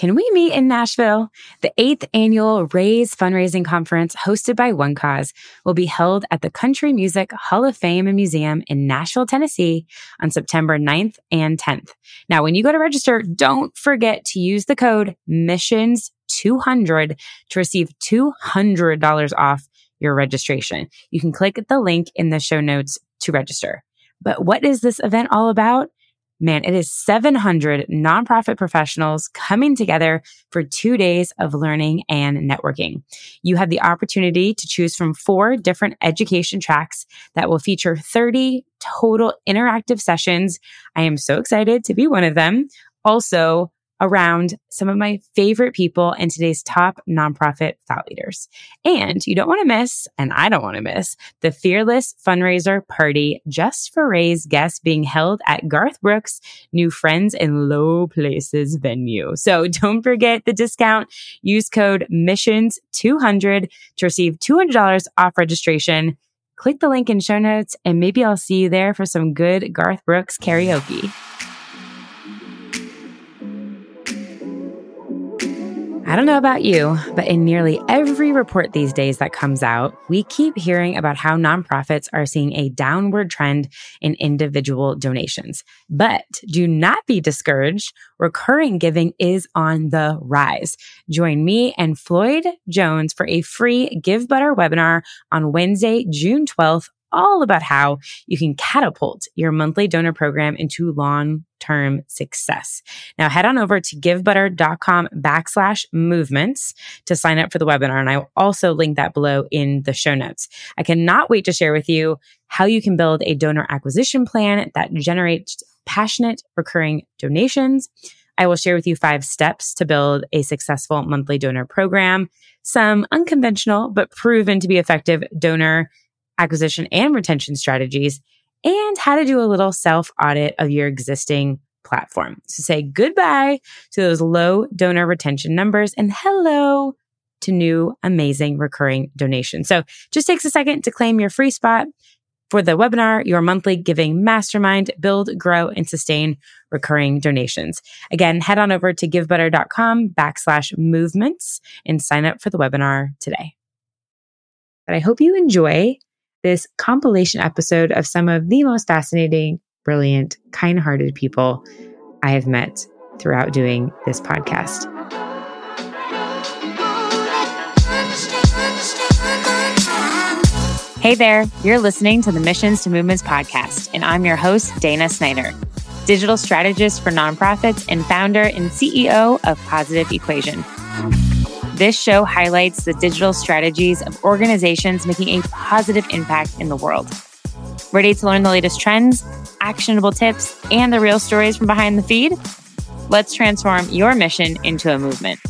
Can we meet in Nashville? The eighth annual Raise fundraising conference hosted by OneCause will be held at the Country Music Hall of Fame and Museum in Nashville, Tennessee on September 9th and 10th. Now, when you go to register, don't forget to use the code missions200 to receive $200 off your registration. You can click the link in the show notes to register. But what is this event all about? Man, it is 700 nonprofit professionals coming together for two days of learning and networking. You have the opportunity to choose from four different education tracks that will feature 30 total interactive sessions. I am so excited to be one of them. Also, around some of my favorite people and today's top nonprofit thought leaders. And you don't want to miss, and I don't want to miss, the Fearless Fundraiser Party just for Raise guests being held at Garth Brooks' new Friends in Low Places venue. So don't forget the discount. Use code MISSIONS200 to receive $200 off registration. Click the link in show notes and maybe I'll see you there for some good Garth Brooks karaoke. I don't know about you, but in nearly every report these days that comes out, we keep hearing about how nonprofits are seeing a downward trend in individual donations. But do not be discouraged. Recurring giving is on the rise. Join me and Floyd Jones for a free Givebutter webinar on Wednesday, June 12th all about how you can catapult your monthly donor program into long term success. Now head on over to givebutter.com backslash movements to sign up for the webinar. And I will also link that below in the show notes. I cannot wait to share with you how you can build a donor acquisition plan that generates passionate recurring donations. I will share with you five steps to build a successful monthly donor program, some unconventional but proven to be effective donor acquisition and retention strategies, and how to do a little self audit of your existing platform. So say goodbye to those low donor retention numbers and hello to new amazing recurring donations. So just takes a second to claim your free spot for the webinar, your monthly giving mastermind, build, grow, and sustain recurring donations. Again, head on over to givebutter.com backslash movements and sign up for the webinar today. But I hope you enjoy this compilation episode of some of the most fascinating, brilliant, kind hearted people I have met throughout doing this podcast. Hey there, you're listening to the Missions to Movements podcast, and I'm your host, Dana Snyder, digital strategist for nonprofits and founder and CEO of Positive Equation. This show highlights the digital strategies of organizations making a positive impact in the world. Ready to learn the latest trends, actionable tips, and the real stories from behind the feed? Let's transform your mission into a movement.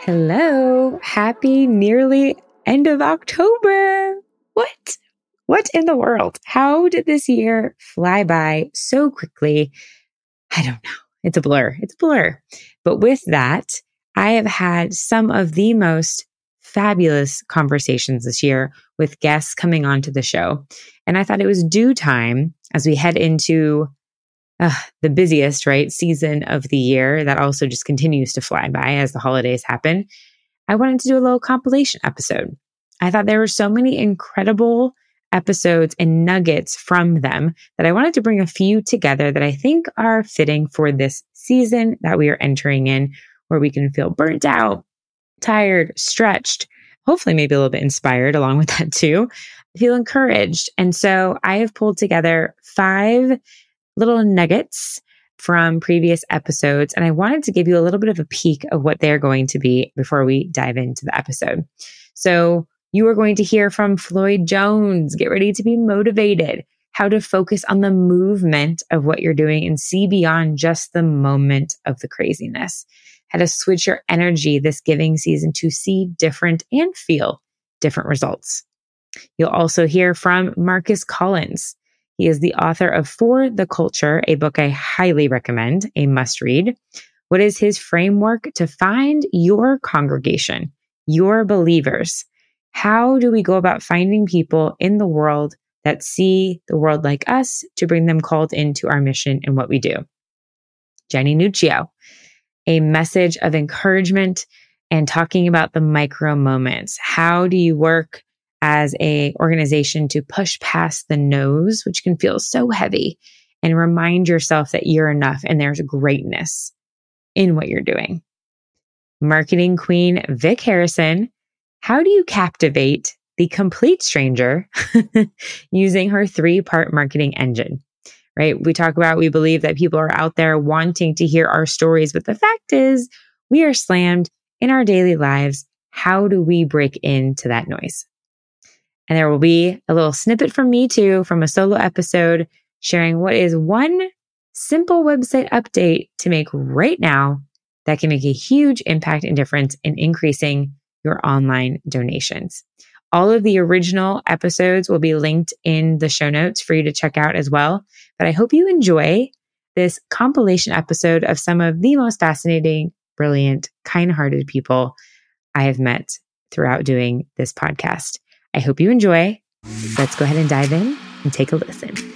Hello. Happy nearly end of October. What? What in the world? How did this year fly by so quickly? I don't know. It's a blur. It's a blur. But with that, I have had some of the most fabulous conversations this year with guests coming onto the show. And I thought it was due time as we head into uh, the busiest, right, season of the year that also just continues to fly by as the holidays happen. I wanted to do a little compilation episode. I thought there were so many incredible episodes and nuggets from them that I wanted to bring a few together that I think are fitting for this season that we are entering in, where we can feel burnt out, tired, stretched, hopefully maybe a little bit inspired along with that too, feel encouraged. And so I have pulled together five little nuggets from previous episodes. And I wanted to give you a little bit of a peek of what they're going to be before we dive into the episode. So you are going to hear from Floyd Jones. Get ready to be motivated, how to focus on the movement of what you're doing and see beyond just the moment of the craziness, how to switch your energy this giving season to see different and feel different results. You'll also hear from Marcus Collins. He is the author of For the Culture, a book I highly recommend, a must read. What is his framework to find your congregation, your believers? How do we go about finding people in the world that see the world like us to bring them called into our mission and what we do. Jenny Nuccio, a message of encouragement and talking about the micro moments. How do you work as a organization to push past the nose, which can feel so heavy and remind yourself that you're enough and there's greatness in what you're doing. Marketing queen Vik Harrison, how do you captivate the complete stranger using her three part marketing engine? Right. We talk about, we believe that people are out there wanting to hear our stories, but the fact is, we are slammed in our daily lives. How do we break into that noise? And there will be a little snippet from me too, from a solo episode sharing what is one simple website update to make right now that can make a huge impact and difference in increasing your online donations. All of the original episodes will be linked in the show notes for you to check out as well. But I hope you enjoy this compilation episode of some of the most fascinating, brilliant, kind hearted people I have met throughout doing this podcast. I hope you enjoy. Let's go ahead and dive in and take a listen.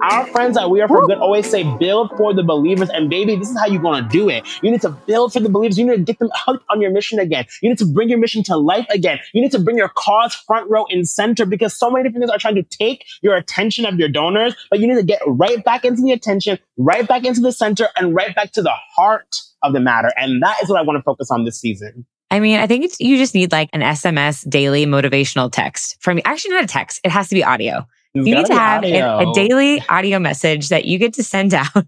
Our friends that We Are For Good always say, build for the believers. And baby, this is how you're going to do it. You need to build for the believers. You need to get them hooked on your mission again. You need to bring your mission to life again. You need to bring your cause front row and center because so many different things are trying to take your attention of your donors, but you need to get right back into the attention, right back into the center, and right back to the heart of the matter. And that is what I want to focus on this season. I mean, I think you just need like an SMS daily motivational text from actually not a text. It has to be audio you need to have a, a, daily audio message that you get to send out.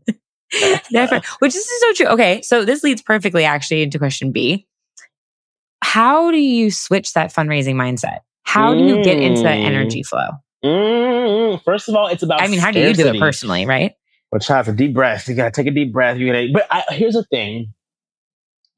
which is so true. Okay. So this leads perfectly actually into question B. How do you switch that fundraising mindset? How do you get into that energy flow? Mm, first of all, it's about. I mean, how scarcity. do you do it personally, right? Well, have a deep breath. You gotta take a deep breath. You gotta. But I, here's the thing.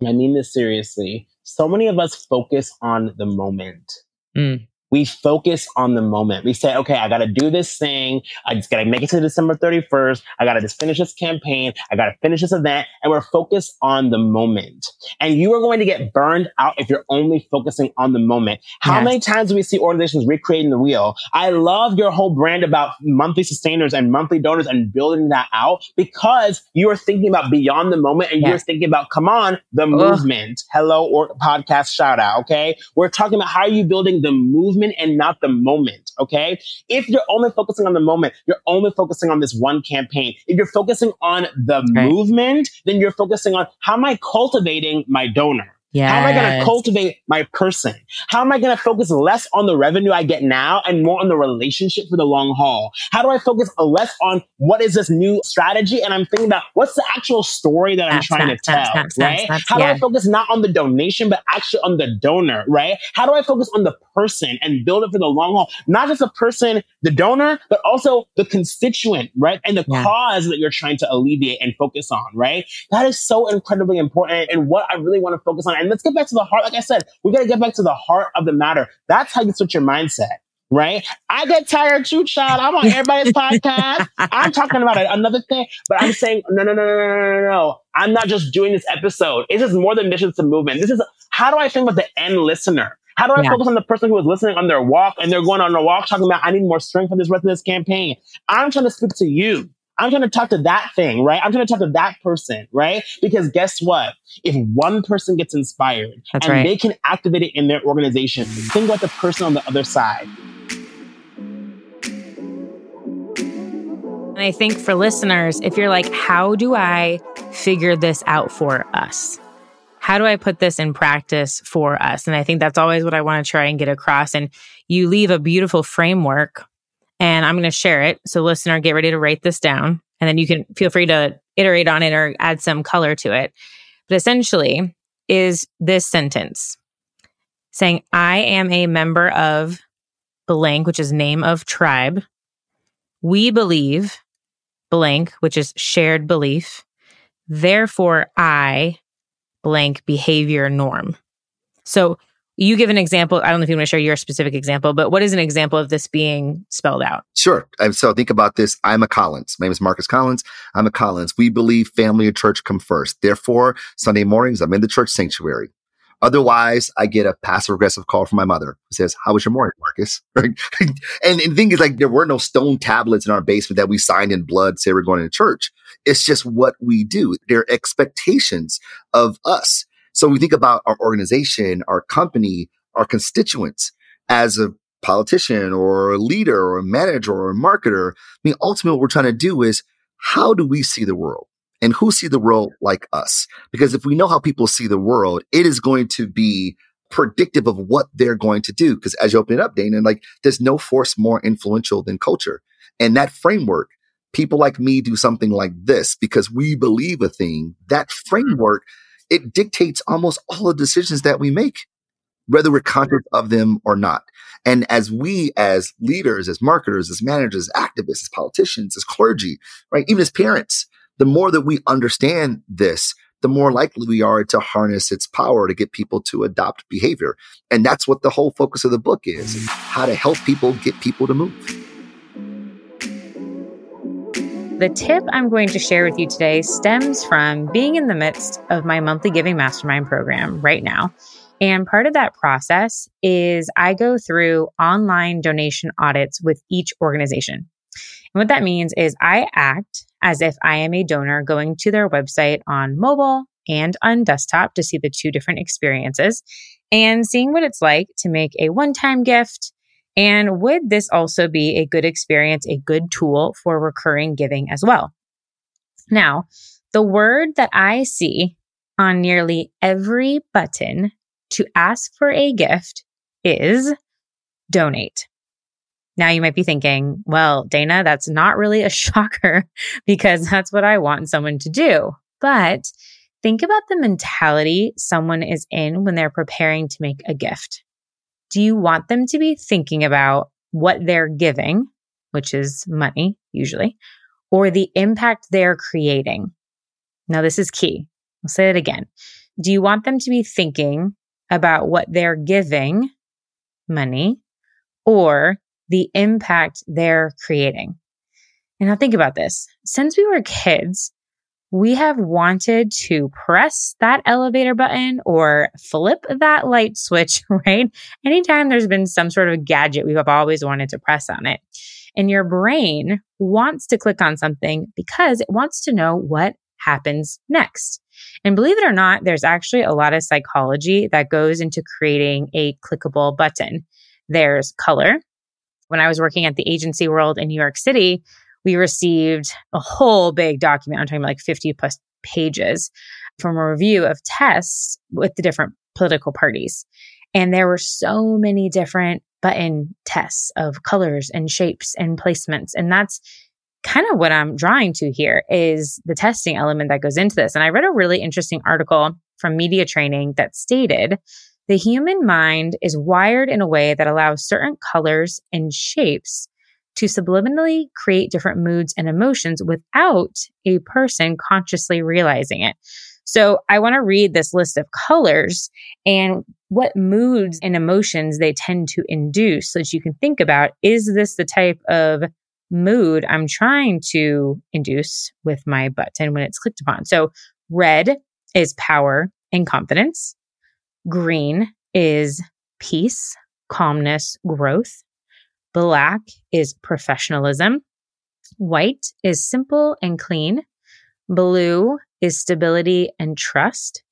I mean this seriously. So many of us focus on the moment. Mm we focus on the moment. We say, okay, I got to do this thing. I just got to make it to December 31st. I got to just finish this campaign. I got to finish this event. And we're focused on the moment. And you are going to get burned out if you're only focusing on the moment. How yes. many times do we see organizations recreating the wheel? I love your whole brand about monthly sustainers and monthly donors and building that out because you are thinking about beyond the moment and you're thinking about, come on, the Ugh. movement. Hello or podcast shout out. Okay. We're talking about how are you building the movement movement and not the moment. Okay. If you're only focusing on the moment, you're only focusing on this one campaign. If you're focusing on the right. movement, then you're focusing on how am I cultivating my donor? How am I going to cultivate my person? How am I going to focus less on the revenue I get now and more on the relationship for the long haul? How do I focus less on what is this new strategy? And I'm thinking about what's the actual story that I'm trying to tell, right? How do I focus not on the donation, but actually on the donor, right? How do I focus on the person and build it for the long haul? Not just the person, the donor, but also the constituent, right? And the yeah. cause that you're trying to alleviate and focus on, right? That is so incredibly important and what I really want to focus on and let's get back to the heart. Like I said, we got to get back to the heart of the matter. That's how you switch your mindset. Right? I get tired too, child. I'm on everybody's podcast. I'm talking about it, another thing, but I'm saying, no, no, no, no, no, no, no. I'm not just doing this episode. It's just more than missions to movement. This is how do I think about the end listener? How do I yeah. focus on the person who is listening on their walk and they're going on a walk talking about, I need more strength for this rest of this campaign? I'm trying to speak to you. I'm trying to talk to that thing, right? I'm trying to talk to that person, right? Because guess what? If one person gets inspired That's and right. they can activate it in their organization, think about the person on the other side. And I think for listeners, if you're like, how do I figure this out for us? How do I put this in practice for us? And I think that's always what I want to try and get across. And you leave a beautiful framework and I'm going to share it. So, listener, get ready to write this down. And then you can feel free to iterate on it or add some color to it. But essentially, is this sentence saying, I am a member of blank, which is name of tribe. We believe blank, which is shared belief. Therefore, I blank behavior norm. So you give an example. I don't know if you want to share your specific example, but what is an example of this being spelled out? Sure. So think about this. I'm a Collins. My name is Marcus Collins. I'm a Collins. We believe family and church come first. Therefore, Sunday mornings, I'm in the church sanctuary. Otherwise, I get a passive aggressive call from my mother who says, How was your morning, Marcus? and, and the thing is, like, there were no stone tablets in our basement that we signed in blood, say we're going to church. It's just what we do. There are expectations of us. So we think about our organization, our company, our constituents as a politician or a leader or a manager or a marketer. I mean, ultimately, what we're trying to do is how do we see the world? and who see the world like us. Because if we know how people see the world, it is going to be predictive of what they're going to do. Because as you open it up, Dana, like there's no force more influential than culture. And that framework, people like me do something like this because we believe a thing. That hmm. framework, it dictates almost all the decisions that we make, whether we're conscious of them or not. And as we, as leaders, as marketers, as managers, as activists, as politicians, as clergy, right, even as parents, the more that we understand this, the more likely we are to harness its power to get people to adopt behavior. And that's what the whole focus of the book is how to help people get people to move. The tip I'm going to share with you today stems from being in the midst of my monthly giving mastermind program right now. And part of that process is I go through online donation audits with each organization. And what that means is I act as if I am a donor going to their website on mobile and on desktop to see the two different experiences and seeing what it's like to make a one time gift. And would this also be a good experience, a good tool for recurring giving as well? Now, the word that I see on nearly every button to ask for a gift is donate. Now you might be thinking, well, Dana, that's not really a shocker because that's what I want someone to do. But think about the mentality someone is in when they're preparing to make a gift. Do you want them to be thinking about what they're giving, which is money usually, or the impact they're creating? Now, this is key. I'll say it again. Do you want them to be thinking about what they're giving, money, or the impact they're creating. And now think about this. Since we were kids, we have wanted to press that elevator button or flip that light switch, right? Anytime there's been some sort of gadget, we have always wanted to press on it. And your brain wants to click on something because it wants to know what happens next. And believe it or not, there's actually a lot of psychology that goes into creating a clickable button. There's color, when I was working at the agency world in New York City, we received a whole big document. I'm talking about like 50 plus pages from a review of tests with the different political parties. And there were so many different button tests of colors and shapes and placements. And that's kind of what I'm drawing to here is the testing element that goes into this. And I read a really interesting article from media training that stated the human mind is wired in a way that allows certain colors and shapes to subliminally create different moods and emotions without a person consciously realizing it. So I want to read this list of colors and what moods and emotions they tend to induce so that you can think about is this the type of mood I'm trying to induce with my button when it's clicked upon? So red is power and confidence. Green is peace, calmness, growth. Black is professionalism. White is simple and clean. Blue is stability and trust.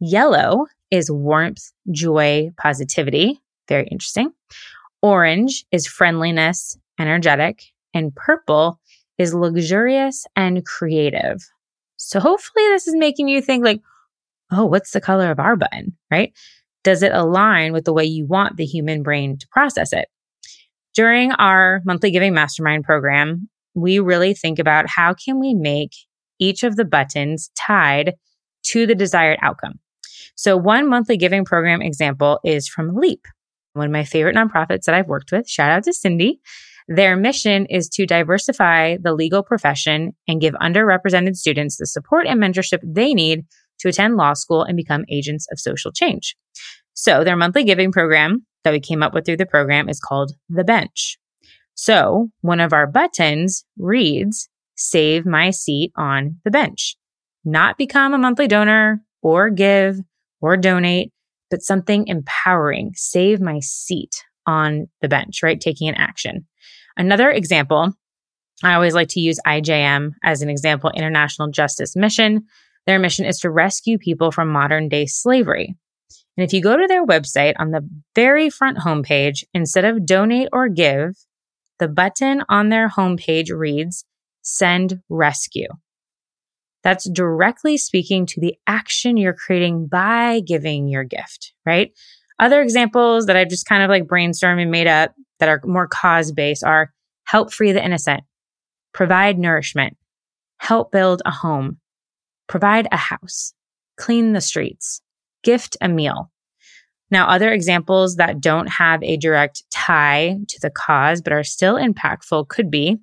Yellow is warmth, joy, positivity. Very interesting. Orange is friendliness, energetic. And purple is luxurious and creative. So hopefully this is making you think like, oh, what's the color of our button, right? Does it align with the way you want the human brain to process it? During our monthly giving mastermind program, we really think about how can we make each of the buttons tied to the desired outcome. So one monthly giving program example is from Leap, one of my favorite nonprofits that I've worked with. Shout out to Cindy. Their mission is to diversify the legal profession and give underrepresented students the support and mentorship they need to attend law school and become agents of social change. So their monthly giving program that we came up with through the program is called The Bench. So one of our buttons reads, save my seat on the bench, not become a monthly donor or give or donate, but something empowering. Save my seat on the bench, right? Taking an action. Another example, I always like to use IJM as an example, International Justice Mission. Their mission is to rescue people from modern day slavery. And if you go to their website on the very front homepage, instead of donate or give, the button on their homepage reads send rescue. That's directly speaking to the action you're creating by giving your gift, right? Other examples that I've just kind of like brainstormed and made up that are more cause based are help free the innocent, provide nourishment, help build a home, provide a house, clean the streets, gift a meal. Now, other examples that don't have a direct tie to the cause, but are still impactful could be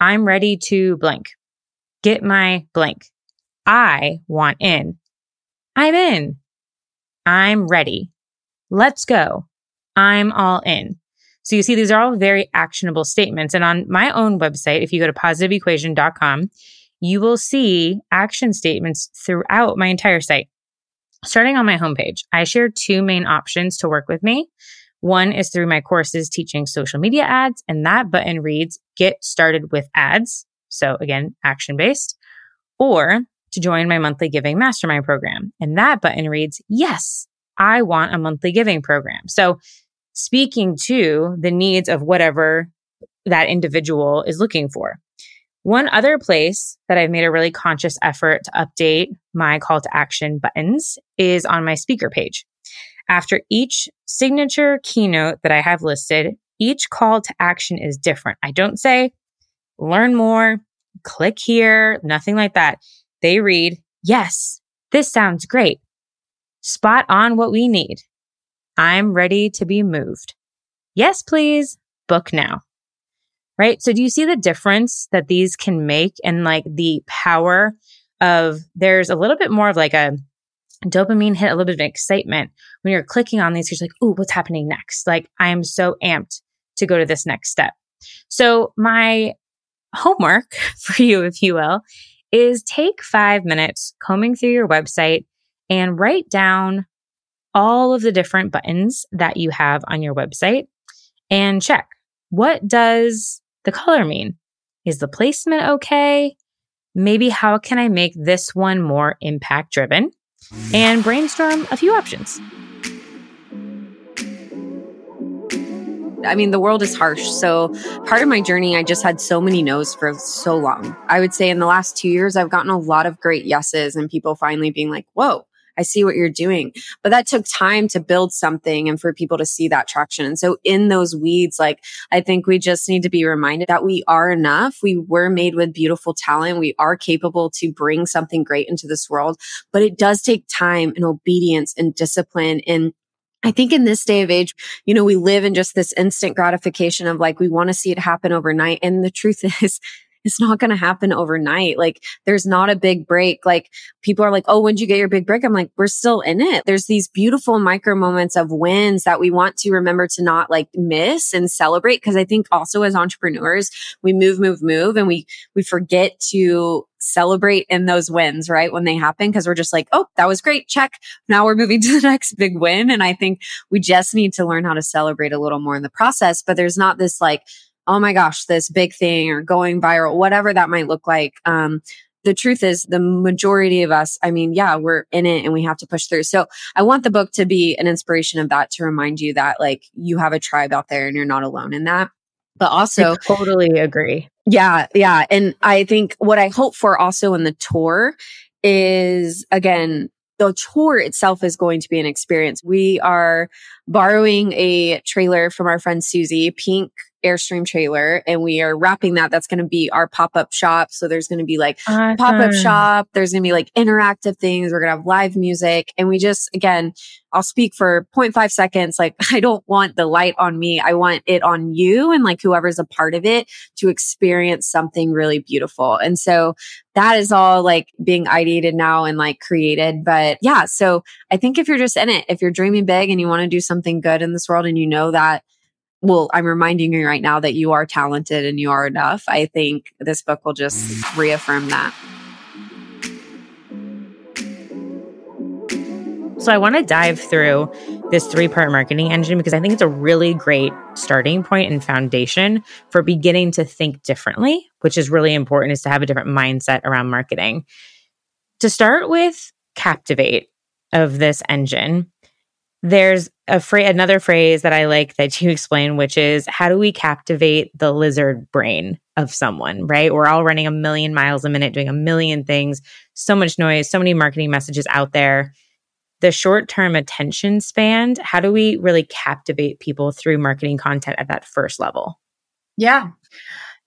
I'm ready to blank. Get my blank. I want in. I'm in. I'm ready. Let's go. I'm all in. So you see, these are all very actionable statements. And on my own website, if you go to positiveequation.com, you will see action statements throughout my entire site. Starting on my homepage, I share two main options to work with me. One is through my courses teaching social media ads, and that button reads Get Started with Ads. So again, action based. Or to join my monthly giving mastermind program. And that button reads Yes, I want a monthly giving program. So speaking to the needs of whatever that individual is looking for. One other place that I've made a really conscious effort to update my call to action buttons is on my speaker page. After each signature keynote that I have listed, each call to action is different. I don't say learn more, click here, nothing like that. They read, yes, this sounds great. Spot on what we need. I'm ready to be moved. Yes, please. Book now right? So do you see the difference that these can make and like the power of there's a little bit more of like a dopamine hit, a little bit of excitement when you're clicking on these. You're like, ooh, what's happening next? Like I am so amped to go to this next step. So my homework for you, if you will, is take five minutes combing through your website and write down all of the different buttons that you have on your website and check what does the color mean? Is the placement okay? Maybe how can I make this one more impact driven? And brainstorm a few options. I mean, the world is harsh. So, part of my journey, I just had so many no's for so long. I would say in the last two years, I've gotten a lot of great yeses and people finally being like, whoa, I see what you're doing. But that took time to build something and for people to see that traction. And so in those weeds, like I think we just need to be reminded that we are enough. We were made with beautiful talent. We are capable to bring something great into this world, but it does take time and obedience and discipline and I think in this day of age, you know, we live in just this instant gratification of like, we want to see it happen overnight. And the truth is, it's not going to happen overnight. Like there's not a big break. Like people are like, Oh, when did you get your big break? I'm like, we're still in it. There's these beautiful micro moments of wins that we want to remember to not like miss and celebrate. Cause I think also as entrepreneurs, we move, move, move and we, we forget to celebrate in those wins, right? When they happen, because we're just like, oh, that was great. Check. Now we're moving to the next big win. And I think we just need to learn how to celebrate a little more in the process. But there's not this like oh my gosh, this big thing or going viral, whatever that might look like. Um, the truth is the majority of us, I mean, yeah, we're in it and we have to push through. So I want the book to be an inspiration of that to remind you that like you have a tribe out there and you're not alone in that. But also I totally agree. Yeah. Yeah. And I think what I hope for also in the tour is again, the tour itself is going to be an experience. We are borrowing a trailer from our friend Susie, pink Airstream trailer and we are wrapping that. That's going to be our pop up shop. So there's going to be like awesome. pop up shop. There's going to be like interactive things. We're going to have live music. And we just, again, I'll speak for 0.5 seconds. Like I don't want the light on me. I want it on you and like whoever's a part of it to experience something really beautiful. And so that is all like being ideated now and like created. But yeah. So I think if you're just in it, if you're dreaming big and you want to do something good in this world and you know that well, I'm reminding you right now that you are talented and you are enough. I think this book will just reaffirm that. So I want to dive through this three part marketing engine because I think it's a really great starting point and foundation for beginning to think differently, which is really important is to have a different mindset around marketing. To start with, captivate of this engine there's a another phrase that I like that you explain, which is how do we captivate the lizard brain of someone, right? We're all running a million miles a minute, doing a million things, so much noise, so many marketing messages out there. The short term attention span, how do we really captivate people through marketing content at that first level? Yeah.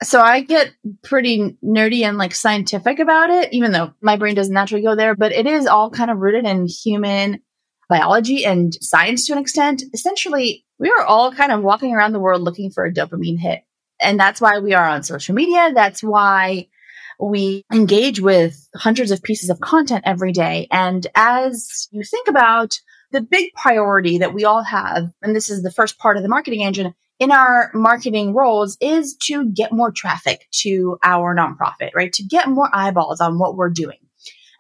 So I get pretty nerdy and like scientific about it, even though my brain doesn't naturally go there, but it is all kind of rooted in human biology and science to an extent, essentially, we are all kind of walking around the world looking for a dopamine hit. And that's why we are on social media. That's why we engage with hundreds of pieces of content every day. And as you think about the big priority that we all have, and this is the first part of the marketing engine in our marketing roles is to get more traffic to our nonprofit, right? To get more eyeballs on what we're doing.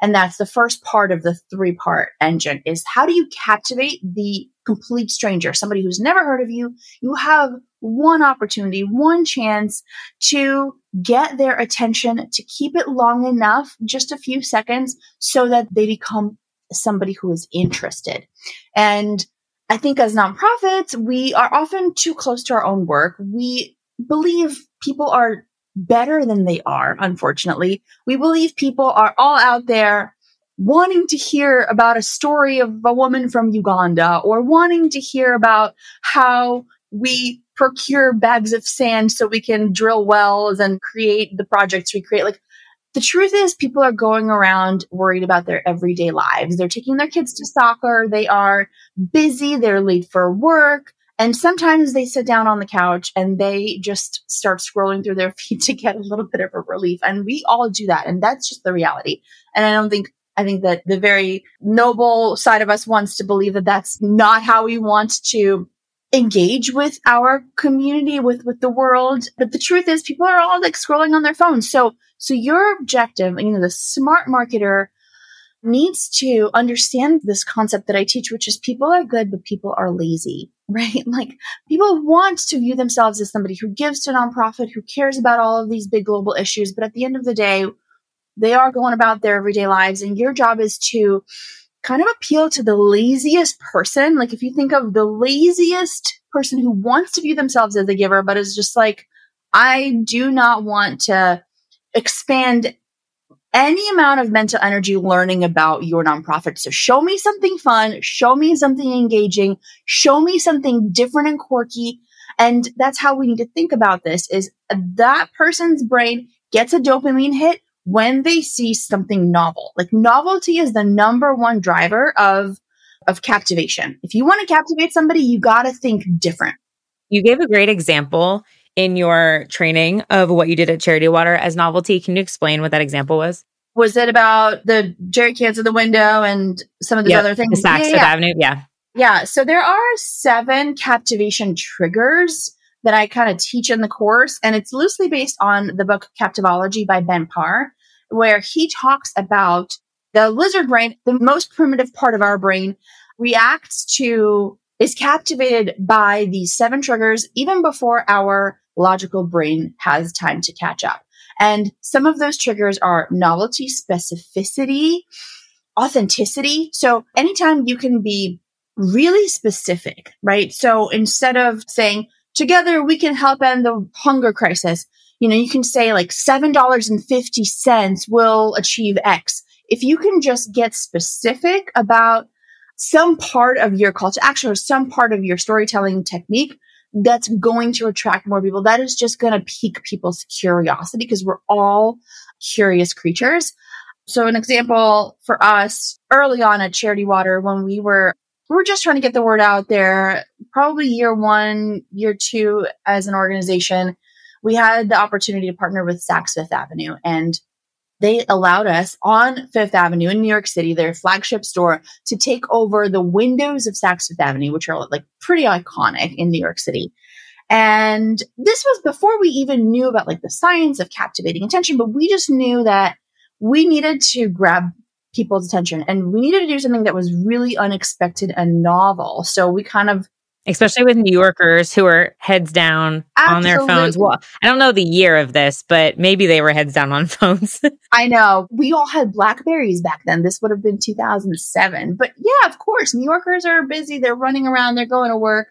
And that's the first part of the three part engine is how do you captivate the complete stranger, somebody who's never heard of you? You have one opportunity, one chance to get their attention, to keep it long enough, just a few seconds, so that they become somebody who is interested. And I think as nonprofits, we are often too close to our own work. We believe people are better than they are, unfortunately. We believe people are all out there wanting to hear about a story of a woman from Uganda or wanting to hear about how we procure bags of sand so we can drill wells and create the projects we create. Like the truth is people are going around worried about their everyday lives. They're taking their kids to soccer. They are busy. They're late for work. And sometimes they sit down on the couch and they just start scrolling through their feed to get a little bit of a relief. And we all do that. And that's just the reality. And I don't think, I think that the very noble side of us wants to believe that that's not how we want to engage with our community, with, with the world. But the truth is people are all like scrolling on their phones. So, so your objective, you know, the smart marketer needs to understand this concept that I teach, which is people are good, but people are lazy, right? Like people want to view themselves as somebody who gives to nonprofit, who cares about all of these big global issues. But at the end of the day, they are going about their everyday lives. And your job is to kind of appeal to the laziest person. Like if you think of the laziest person who wants to view themselves as a giver, but is just like, I do not want to expand any amount of mental energy learning about your nonprofit. So show me something fun, show me something engaging, show me something different and quirky. And that's how we need to think about this is that person's brain gets a dopamine hit when they see something novel. Like novelty is the number one driver of of captivation. If you want to captivate somebody, you got to think different. You gave a great example in your training of what you did at Charity Water as novelty. Can you explain what that example was? Was it about the jerry cans in the window and some of these yep, other things? The Saks yeah, yeah. Avenue, yeah. Yeah. So there are seven captivation triggers that I kind of teach in the course, and it's loosely based on the book Captivology by Ben Parr, where he talks about the lizard brain, the most primitive part of our brain, reacts to is captivated by these seven triggers even before our logical brain has time to catch up. And some of those triggers are novelty, specificity, authenticity. So anytime you can be really specific, right? So instead of saying, together we can help end the hunger crisis, you know, you can say like $7.50 will achieve X. If you can just get specific about some part of your call to action or some part of your storytelling technique, that's going to attract more people. That is just going to pique people's curiosity because we're all curious creatures. So an example for us early on at Charity Water when we were we were just trying to get the word out there, probably year 1, year 2 as an organization, we had the opportunity to partner with Saks Fifth Avenue and they allowed us on Fifth Avenue in New York City, their flagship store, to take over the windows of Saks Fifth Avenue, which are like pretty iconic in New York City. And this was before we even knew about like the science of captivating attention, but we just knew that we needed to grab people's attention. And we needed to do something that was really unexpected and novel. So we kind of especially with New Yorkers who are heads down Absolutely. on their phones. Well, I don't know the year of this, but maybe they were heads down on phones. I know. We all had Blackberries back then. This would have been 2007. But yeah, of course, New Yorkers are busy. They're running around, they're going to work.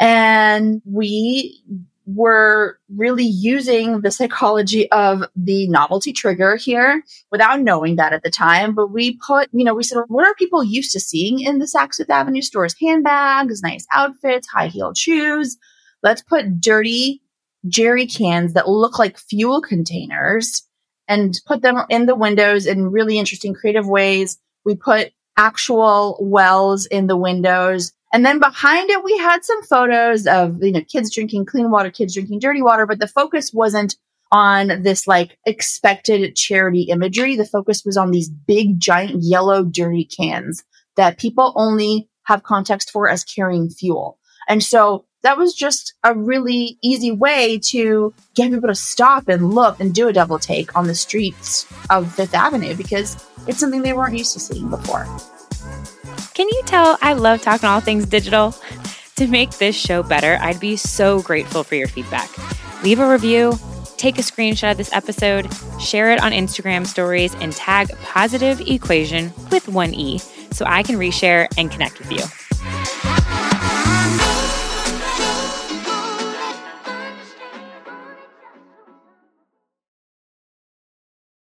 And we were really using the psychology of the novelty trigger here without knowing that at the time. But we put, you know, we said, what are people used to seeing in the Saks Fifth Avenue stores? Handbags, nice outfits, high heeled shoes. Let's put dirty jerry cans that look like fuel containers and put them in the windows in really interesting creative ways. We put actual wells in the windows and then behind it, we had some photos of, you know, kids drinking clean water, kids drinking dirty water, but the focus wasn't on this like expected charity imagery. The focus was on these big, giant yellow dirty cans that people only have context for as carrying fuel. And so that was just a really easy way to get people to stop and look and do a double take on the streets of Fifth Avenue because it's something they weren't used to seeing before. Can you tell I love talking all things digital? To make this show better, I'd be so grateful for your feedback. Leave a review, take a screenshot of this episode, share it on Instagram stories, and tag Positive Equation with one E so I can reshare and connect with you.